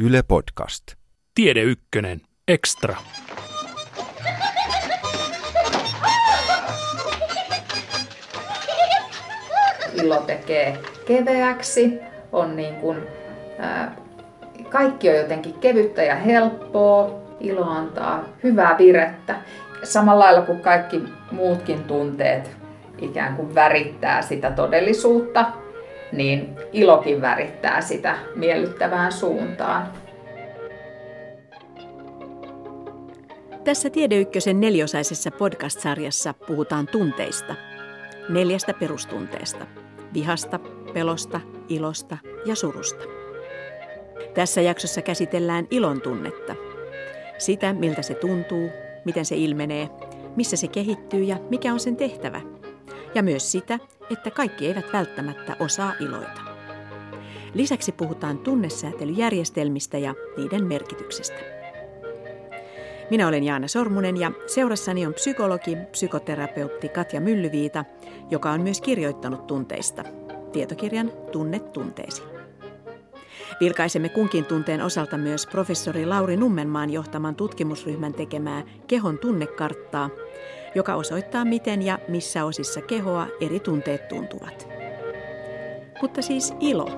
Yle Podcast. Tiede Ykkönen. Extra. ilo tekee keveäksi, on niin kuin, ää, kaikki on jotenkin kevyttä ja helppoa, ilo antaa hyvää virettä. Samalla lailla kuin kaikki muutkin tunteet ikään kuin värittää sitä todellisuutta, niin ilokin värittää sitä miellyttävään suuntaan. Tässä Tiedeykkösen neliosaisessa podcast-sarjassa puhutaan tunteista. Neljästä perustunteesta. Vihasta, pelosta, ilosta ja surusta. Tässä jaksossa käsitellään ilon tunnetta. Sitä, miltä se tuntuu, miten se ilmenee, missä se kehittyy ja mikä on sen tehtävä. Ja myös sitä, että kaikki eivät välttämättä osaa iloita. Lisäksi puhutaan tunnesäätelyjärjestelmistä ja niiden merkityksestä. Minä olen Jaana Sormunen ja seurassani on psykologi, psykoterapeutti Katja Myllyviita, joka on myös kirjoittanut tunteista. Tietokirjan Tunne tunteesi. Vilkaisemme kunkin tunteen osalta myös professori Lauri Nummenmaan johtaman tutkimusryhmän tekemää kehon tunnekarttaa, joka osoittaa miten ja missä osissa kehoa eri tunteet tuntuvat. Mutta siis ilo.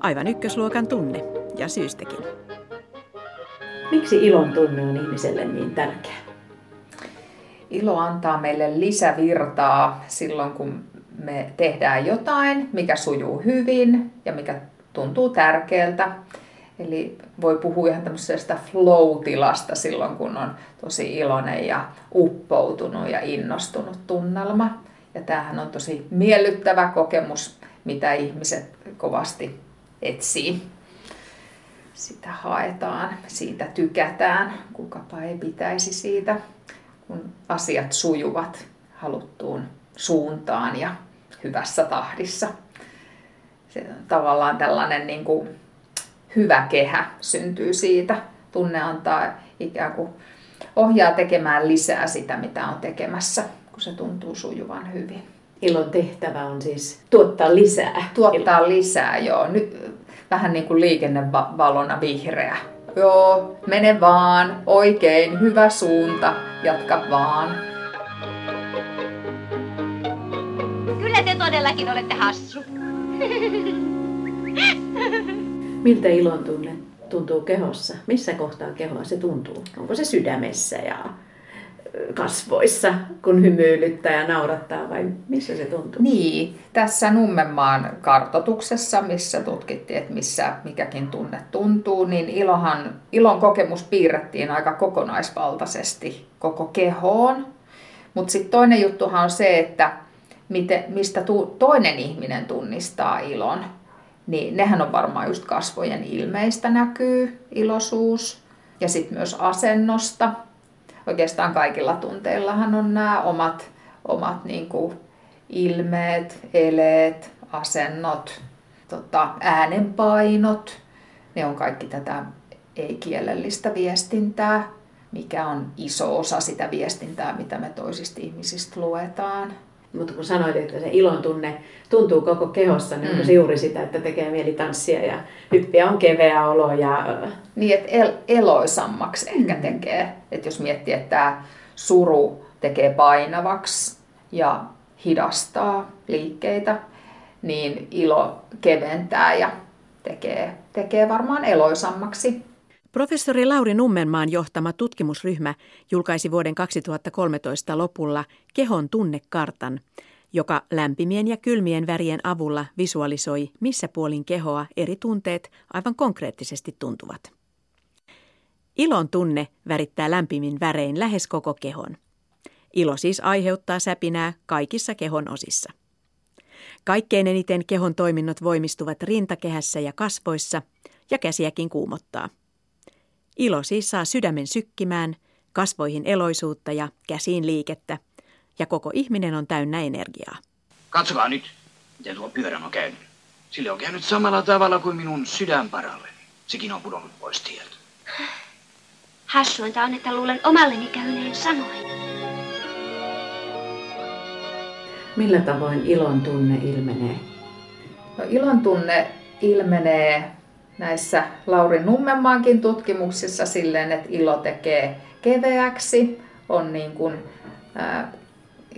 Aivan ykkösluokan tunne ja syystäkin. Miksi ilon tunne on ihmiselle niin tärkeä? Ilo antaa meille lisävirtaa silloin, kun me tehdään jotain, mikä sujuu hyvin ja mikä tuntuu tärkeältä. Eli voi puhua ihan tämmöisestä flow-tilasta silloin, kun on tosi iloinen ja uppoutunut ja innostunut tunnelma. Ja tämähän on tosi miellyttävä kokemus, mitä ihmiset kovasti etsii. Sitä haetaan, siitä tykätään, kukapa ei pitäisi siitä, kun asiat sujuvat haluttuun suuntaan ja hyvässä tahdissa. Se tavallaan tällainen niin kuin hyvä kehä syntyy siitä. Tunne antaa ikään kuin ohjaa tekemään lisää sitä, mitä on tekemässä, kun se tuntuu sujuvan hyvin. Ilon tehtävä on siis tuottaa lisää. Tuottaa iloa. lisää, joo. Nyt vähän niin kuin liikennevalona vihreä. Joo, mene vaan, oikein, hyvä suunta, jatka vaan. Kyllä te todellakin olette hassu. Miltä ilon tunne tuntuu kehossa? Missä kohtaa kehoa se tuntuu? Onko se sydämessä ja kasvoissa, kun hymyilyttää ja naurattaa vai missä se tuntuu? Niin, tässä Nummenmaan kartotuksessa, missä tutkittiin, että missä mikäkin tunne tuntuu, niin ilohan, ilon kokemus piirrettiin aika kokonaisvaltaisesti koko kehoon. Mutta sitten toinen juttuhan on se, että miten, mistä tu, toinen ihminen tunnistaa ilon. Niin nehän on varmaan just kasvojen ilmeistä näkyy iloisuus ja sitten myös asennosta oikeastaan kaikilla tunteillahan on nämä omat, omat niin ilmeet, eleet, asennot, tota, äänenpainot. Ne on kaikki tätä ei-kielellistä viestintää, mikä on iso osa sitä viestintää, mitä me toisista ihmisistä luetaan. Mutta kun sanoit, että se ilon tunne tuntuu koko kehossa, niin mm. onko se juuri sitä, että tekee mieli tanssia ja hyppiä on keveä olo ja... Niin, että el- eloisammaksi mm. ehkä tekee. Että jos miettii, että tämä suru tekee painavaksi ja hidastaa liikkeitä, niin ilo keventää ja tekee, tekee varmaan eloisammaksi. Professori Lauri Nummenmaan johtama tutkimusryhmä julkaisi vuoden 2013 lopulla kehon tunnekartan, joka lämpimien ja kylmien värien avulla visualisoi, missä puolin kehoa eri tunteet aivan konkreettisesti tuntuvat. Ilon tunne värittää lämpimin värein lähes koko kehon. Ilo siis aiheuttaa säpinää kaikissa kehon osissa. Kaikkein eniten kehon toiminnot voimistuvat rintakehässä ja kasvoissa, ja käsiäkin kuumottaa. Ilo siis saa sydämen sykkimään, kasvoihin eloisuutta ja käsiin liikettä, ja koko ihminen on täynnä energiaa. Katsokaa nyt, miten tuo pyörän on käynyt. Sille on käynyt samalla tavalla kuin minun sydänparalle. Sekin on pudonnut pois tieltä. Hassuinta on, että luulen omalleni käyneen samoin. Millä tavoin ilon tunne ilmenee? No, ilon tunne ilmenee näissä Lauri Nummenmaankin tutkimuksissa silleen, että ilo tekee keveäksi, on niin kuin,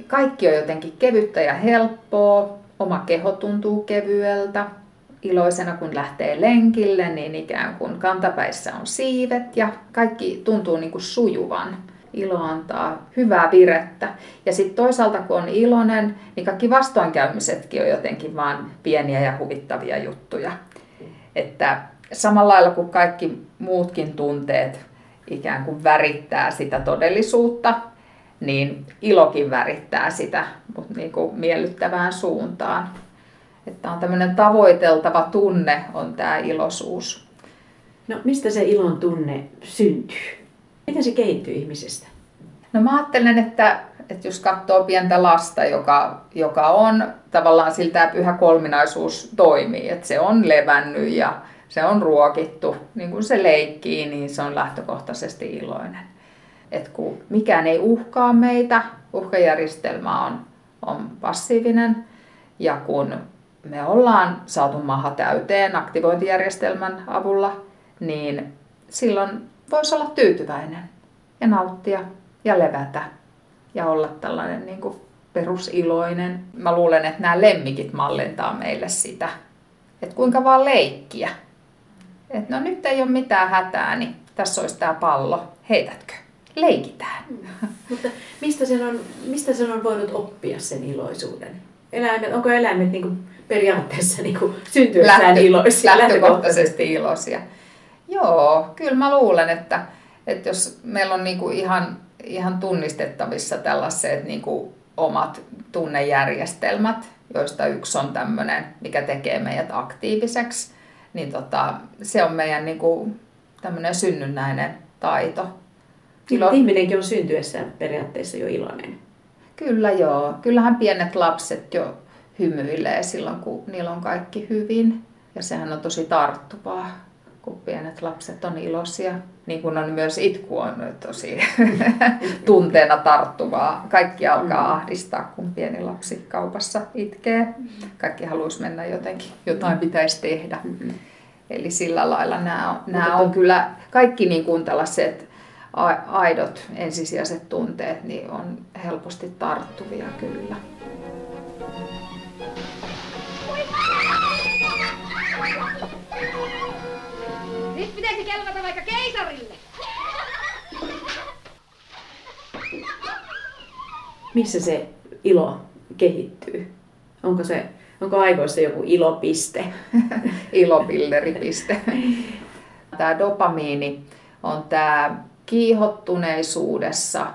kaikki on jotenkin kevyttä ja helppoa, oma keho tuntuu kevyeltä, iloisena kun lähtee lenkille, niin ikään kuin kantapäissä on siivet ja kaikki tuntuu niin kuin sujuvan. Ilo antaa hyvää virettä. Ja sitten toisaalta kun on iloinen, niin kaikki vastoinkäymisetkin on jotenkin vaan pieniä ja huvittavia juttuja. Että samalla lailla kuin kaikki muutkin tunteet ikään kuin värittää sitä todellisuutta, niin ilokin värittää sitä, mutta niin kuin miellyttävään suuntaan. Että on tämmöinen tavoiteltava tunne on tämä iloisuus. No mistä se ilon tunne syntyy? Miten se kehittyy ihmisestä? No mä ajattelen, että, että jos katsoo pientä lasta, joka, joka on tavallaan siltä pyhä kolminaisuus toimii, että se on levännyt ja se on ruokittu, niin kuin se leikkii, niin se on lähtökohtaisesti iloinen. Et kun mikään ei uhkaa meitä, uhkajärjestelmä on, on passiivinen ja kun me ollaan saatu maha täyteen aktivointijärjestelmän avulla, niin silloin voisi olla tyytyväinen ja nauttia ja levätä ja olla tällainen niin kuin perusiloinen. Mä luulen, että nämä lemmikit mallintaa meille sitä, että kuinka vaan leikkiä. Että no nyt ei ole mitään hätää, niin tässä olisi tämä pallo. Heitätkö? Leikitään. Mm. Mutta mistä sen, on, mistä sen on voinut oppia sen iloisuuden? Eläimet, onko eläimet niin kuin periaatteessa niin kuin syntyessään Lähtö, iloisia? Lähtökohtaisesti iloisia. Joo, kyllä mä luulen, että, että jos meillä on niin kuin ihan, ihan tunnistettavissa tällaiset niin kuin omat tunnejärjestelmät, joista yksi on tämmöinen, mikä tekee meidät aktiiviseksi, niin tota, se on meidän niin kuin, tämmöinen synnynnäinen taito. Ilo... Ihminenkin on syntyessään periaatteessa jo iloinen. Kyllä joo. Kyllähän pienet lapset jo hymyilee silloin, kun niillä on kaikki hyvin. Ja sehän on tosi tarttuvaa, kun pienet lapset on iloisia. Niin kuin on myös itku on tosi tunteena tarttuvaa. Kaikki alkaa mm. ahdistaa, kun pieni lapsi kaupassa itkee. Kaikki haluaisi mennä jotenkin, jotain pitäisi tehdä. Mm-hmm. Eli sillä lailla nämä on, nämä on kyllä kaikki niin kuin tällaiset aidot ensisijaiset tunteet niin on helposti tarttuvia kyllä. Nyt pitäisi kelvata vaikka keisarille. Missä se ilo kehittyy? Onko, se, onko aivoissa joku ilopiste? Ilopilleripiste. Tämä dopamiini on tämä kiihottuneisuudessa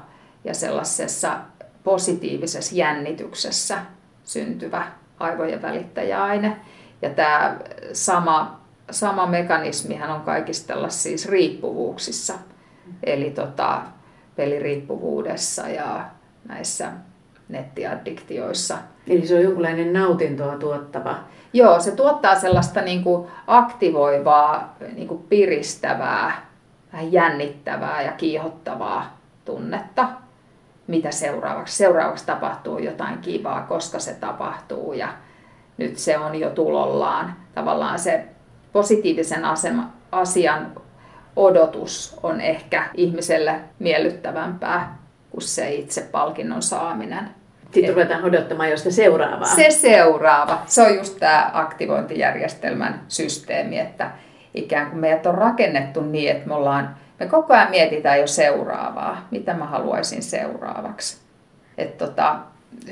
ja sellaisessa positiivisessa jännityksessä syntyvä aivojen välittäjäaine. Ja tämä sama, sama mekanismihan on kaikissa tällaisissa siis riippuvuuksissa, eli tota, peliriippuvuudessa ja näissä nettiaddiktioissa. Eli se on jonkinlainen nautintoa tuottava. Joo, se tuottaa sellaista niin kuin aktivoivaa, niin kuin piristävää, vähän jännittävää ja kiihottavaa tunnetta. Mitä seuraavaksi? Seuraavaksi tapahtuu jotain kivaa, koska se tapahtuu ja nyt se on jo tulollaan. Tavallaan se positiivisen asema, asian odotus on ehkä ihmiselle miellyttävämpää kuin se itse palkinnon saaminen. Sitten ruvetaan odottamaan jo sitä seuraavaa. Se seuraava. Se on just tämä aktivointijärjestelmän systeemi, että ikään kuin meidät on rakennettu niin, että me ollaan, me koko ajan mietitään jo seuraavaa, mitä mä haluaisin seuraavaksi. Että tota,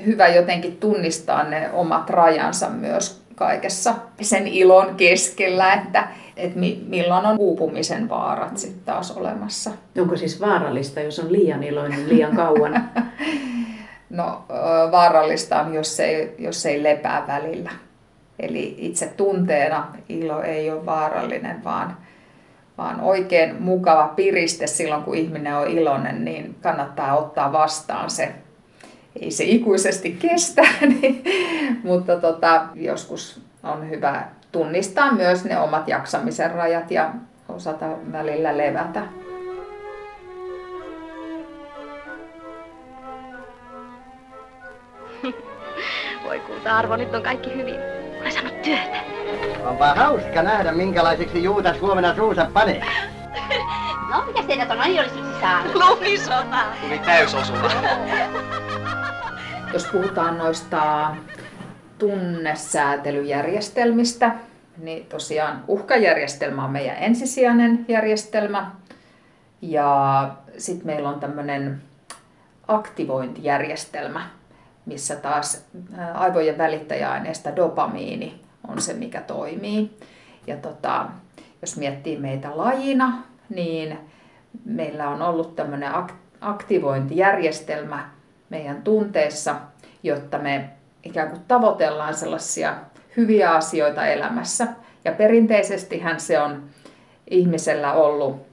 hyvä jotenkin tunnistaa ne omat rajansa myös kaikessa sen ilon keskellä, että, että milloin on uupumisen vaarat sitten taas olemassa. Onko siis vaarallista, jos on liian iloinen liian kauan? no vaarallista on, jos ei, jos ei lepää välillä. Eli itse tunteena ilo ei ole vaarallinen, vaan, vaan oikein mukava piriste silloin, kun ihminen on iloinen, niin kannattaa ottaa vastaan se. Ei se ikuisesti kestä, niin, mutta tota, joskus on hyvä tunnistaa myös ne omat jaksamisen rajat ja osata välillä levätä. Voi kulta Arvo, nyt on kaikki hyvin. Olen saanut työtä. Onpa hauska nähdä, minkälaiseksi Juutas huomenna suunsa panee. No, mitä teidät on saanut? Lumisota. Tuli täysosuma. Jos puhutaan noista tunnesäätelyjärjestelmistä, niin tosiaan uhkajärjestelmä on meidän ensisijainen järjestelmä. Ja sitten meillä on tämmöinen aktivointijärjestelmä, missä taas aivojen välittäjäaineesta dopamiini on se, mikä toimii. Ja tota, jos miettii meitä lajina, niin meillä on ollut tämmöinen aktivointijärjestelmä meidän tunteissa, jotta me ikään kuin tavoitellaan sellaisia hyviä asioita elämässä. Ja perinteisestihän se on ihmisellä ollut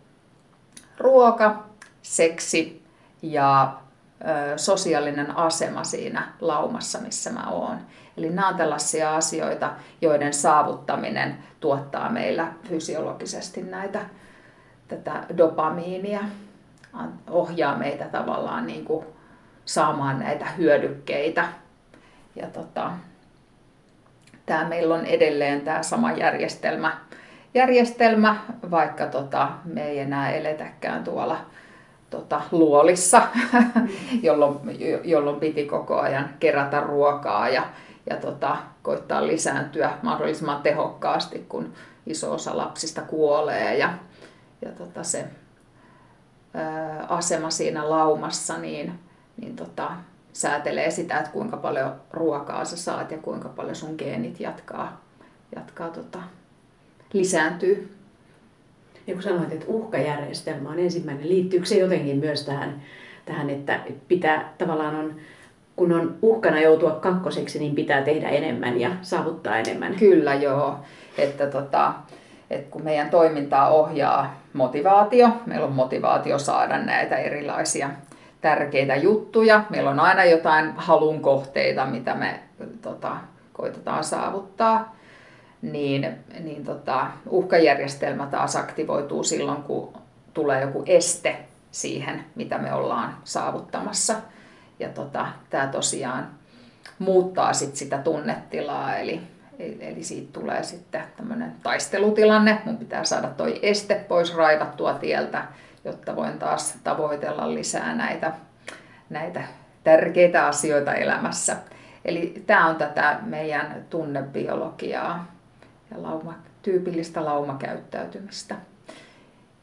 ruoka, seksi ja ö, sosiaalinen asema siinä laumassa, missä mä oon. Eli nämä on tällaisia asioita, joiden saavuttaminen tuottaa meillä fysiologisesti näitä, tätä dopamiinia, ohjaa meitä tavallaan niin kuin saamaan näitä hyödykkeitä. Ja tota, tämä meillä on edelleen tämä sama järjestelmä, järjestelmä vaikka tota, me ei enää eletäkään tuolla tota, luolissa, jolloin, jolloin piti koko ajan kerätä ruokaa ja, ja tota, koittaa lisääntyä mahdollisimman tehokkaasti, kun iso osa lapsista kuolee. Ja, ja tota, se asema siinä laumassa niin, niin tota, säätelee sitä, että kuinka paljon ruokaa sä saat ja kuinka paljon sun geenit jatkaa, jatkaa tota, lisääntyy. Ja kun sanoit, että uhkajärjestelmä on ensimmäinen, liittyykö se jotenkin myös tähän, tähän että pitää tavallaan on, kun on uhkana joutua kakkoseksi, niin pitää tehdä enemmän ja saavuttaa enemmän? Kyllä joo, että tota, että kun meidän toimintaa ohjaa motivaatio, meillä on motivaatio saada näitä erilaisia tärkeitä juttuja. Meillä on aina jotain halun kohteita, mitä me tota, koitetaan saavuttaa. Niin, niin tota, uhkajärjestelmä taas aktivoituu silloin, kun tulee joku este siihen, mitä me ollaan saavuttamassa. Ja tota, tämä tosiaan muuttaa sit sitä tunnetilaa, eli, eli siitä tulee sitten tämmöinen taistelutilanne. Mun pitää saada toi este pois raivattua tieltä jotta voin taas tavoitella lisää näitä, näitä tärkeitä asioita elämässä. Eli tämä on tätä meidän tunnebiologiaa ja lauma, tyypillistä laumakäyttäytymistä.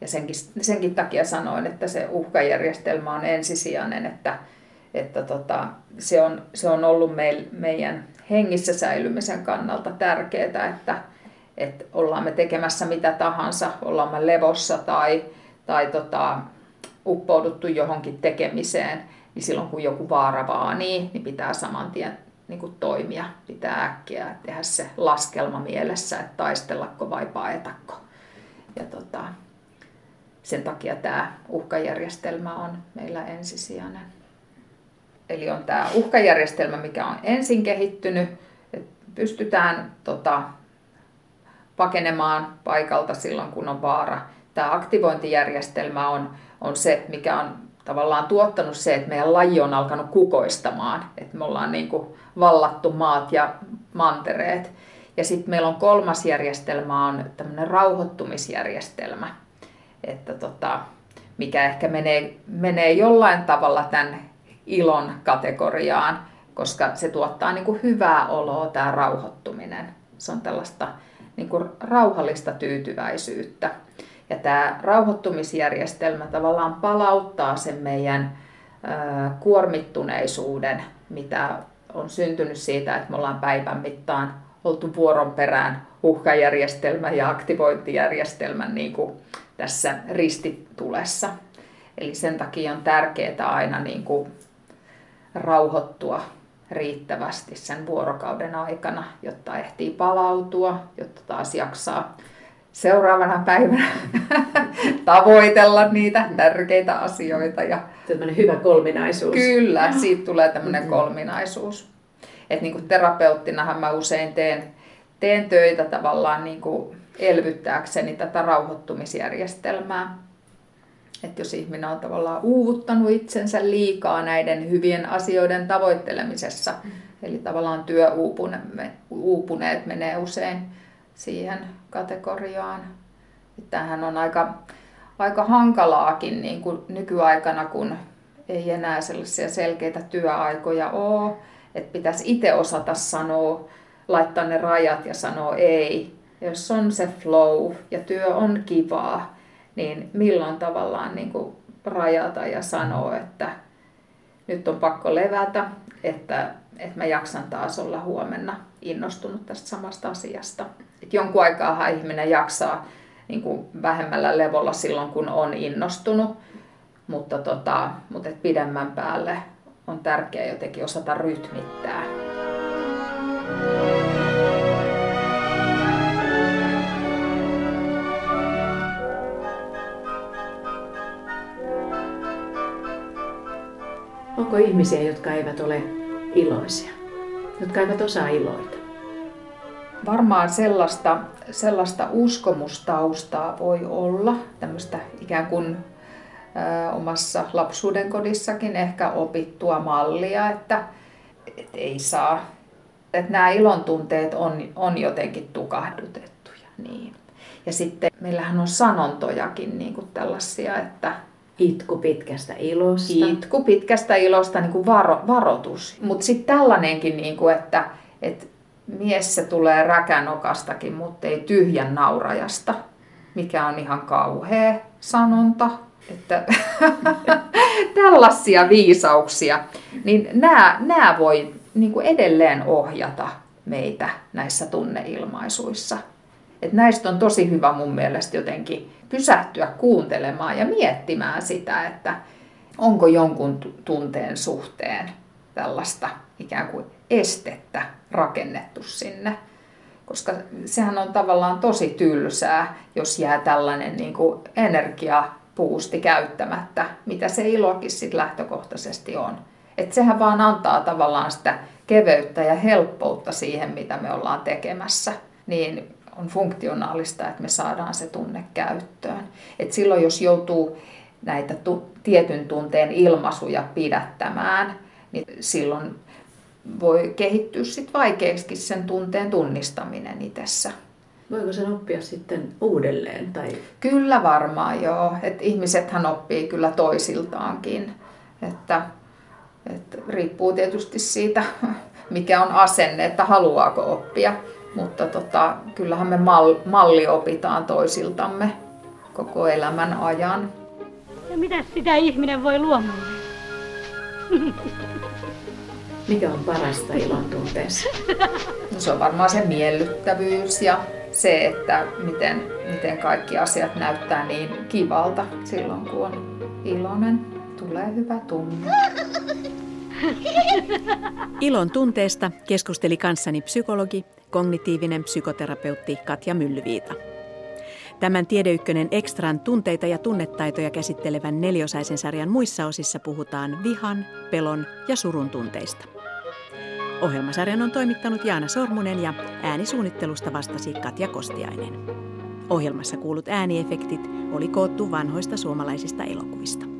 Ja senkin, senkin takia sanoin, että se uhkajärjestelmä on ensisijainen, että, että tota, se, on, se on ollut meil, meidän hengissä säilymisen kannalta tärkeää, että, että ollaan me tekemässä mitä tahansa, ollaan me levossa tai tai tota, uppouduttu johonkin tekemiseen, niin silloin kun joku vaara vaanii, niin pitää saman tien niin kuin toimia. Pitää äkkiä tehdä se laskelma mielessä, että taistellako vai paetako. Ja tota, sen takia tämä uhkajärjestelmä on meillä ensisijainen. Eli on tämä uhkajärjestelmä, mikä on ensin kehittynyt, että pystytään tota, pakenemaan paikalta silloin, kun on vaara tämä aktivointijärjestelmä on, on se, mikä on tavallaan tuottanut se, että meidän laji on alkanut kukoistamaan, että me ollaan niin kuin vallattu maat ja mantereet. Ja sitten meillä on kolmas järjestelmä, on tämmöinen rauhoittumisjärjestelmä, että tota, mikä ehkä menee, menee jollain tavalla tämän ilon kategoriaan, koska se tuottaa niin kuin hyvää oloa tämä rauhoittuminen. Se on tällaista niin kuin rauhallista tyytyväisyyttä. Ja tämä rauhoittumisjärjestelmä tavallaan palauttaa sen meidän kuormittuneisuuden, mitä on syntynyt siitä, että me ollaan päivän mittaan oltu vuoron perään uhkajärjestelmän ja aktivointijärjestelmän niin kuin tässä ristitulessa. Eli sen takia on tärkeää aina niin kuin rauhoittua riittävästi sen vuorokauden aikana, jotta ehtii palautua, jotta taas jaksaa seuraavana päivänä tavoitella niitä tärkeitä asioita. Ja tämmöinen hyvä kolminaisuus. Kyllä, siitä tulee tämmöinen mm-hmm. kolminaisuus. Että niin kuin terapeuttinahan mä usein teen, teen töitä tavallaan niin kuin elvyttääkseni tätä rauhoittumisjärjestelmää. Että jos ihminen on tavallaan uuvuttanut itsensä liikaa näiden hyvien asioiden tavoittelemisessa, mm. eli tavallaan työuupuneet menee usein siihen kategoriaan. Tämähän on aika, aika hankalaakin niin kuin nykyaikana, kun ei enää sellaisia selkeitä työaikoja ole, että pitäisi itse osata sanoa, laittaa ne rajat ja sanoa ei. Jos on se flow ja työ on kivaa, niin milloin tavallaan niin kuin rajata ja sanoa, että nyt on pakko levätä, että, että mä jaksan taas olla huomenna innostunut tästä samasta asiasta. Et jonkun aikaa ihminen jaksaa niin kuin vähemmällä levolla silloin, kun on innostunut, mutta, tota, mutta et pidemmän päälle on tärkeää jotenkin osata rytmittää. Onko ihmisiä, jotka eivät ole iloisia, jotka eivät osaa iloita? Varmaan sellaista, sellaista uskomustaustaa voi olla, tämmöistä ikään kuin ö, omassa lapsuuden kodissakin ehkä opittua mallia, että, että ei saa, että nämä ilontunteet on, on jotenkin tukahdutettuja. Niin. Ja sitten meillähän on sanontojakin niin kuin tällaisia, että Itku pitkästä ilosta. Itku pitkästä ilosta, niin kuin varo, varoitus. Mutta sitten tällainenkin, niin kuin, että, että mies se tulee räkänokastakin, mutta ei tyhjän naurajasta, mikä on ihan kauhea sanonta. Että tällaisia viisauksia, niin nämä, nämä voi niin kuin edelleen ohjata meitä näissä tunneilmaisuissa. Et näistä on tosi hyvä mun mielestä jotenkin pysähtyä kuuntelemaan ja miettimään sitä, että onko jonkun tunteen suhteen tällaista ikään kuin estettä rakennettu sinne. Koska sehän on tavallaan tosi tylsää, jos jää tällainen niin kuin energiapuusti käyttämättä, mitä se ilokin sitten lähtökohtaisesti on. Et sehän vaan antaa tavallaan sitä keveyttä ja helppoutta siihen, mitä me ollaan tekemässä. Niin on funktionaalista, että me saadaan se tunne käyttöön. Et silloin jos joutuu näitä tietyn tunteen ilmaisuja pidättämään, niin silloin voi kehittyä sit vaikeaksi sen tunteen tunnistaminen itsessä. Voiko sen oppia sitten uudelleen? Tai... Kyllä varmaan joo. Et ihmisethän oppii kyllä toisiltaankin. Että, et riippuu tietysti siitä, mikä on asenne, että haluaako oppia. Mutta tota, kyllähän me mal, malli opitaan toisiltamme koko elämän ajan. Ja mitä sitä ihminen voi luomaan? Mikä on parasta ilon tunteessa? No se on varmaan se miellyttävyys ja se, että miten, miten kaikki asiat näyttää niin kivalta silloin, kun on iloinen. Tulee hyvä tunne. Ilon tunteesta keskusteli kanssani psykologi, kognitiivinen psykoterapeutti Katja Myllyviita. Tämän Tiedeykkönen Ekstran tunteita ja tunnetaitoja käsittelevän neliosaisen sarjan muissa osissa puhutaan vihan, pelon ja surun tunteista. Ohjelmasarjan on toimittanut Jaana Sormunen ja äänisuunnittelusta vastasi Katja Kostiainen. Ohjelmassa kuulut ääniefektit oli koottu vanhoista suomalaisista elokuvista.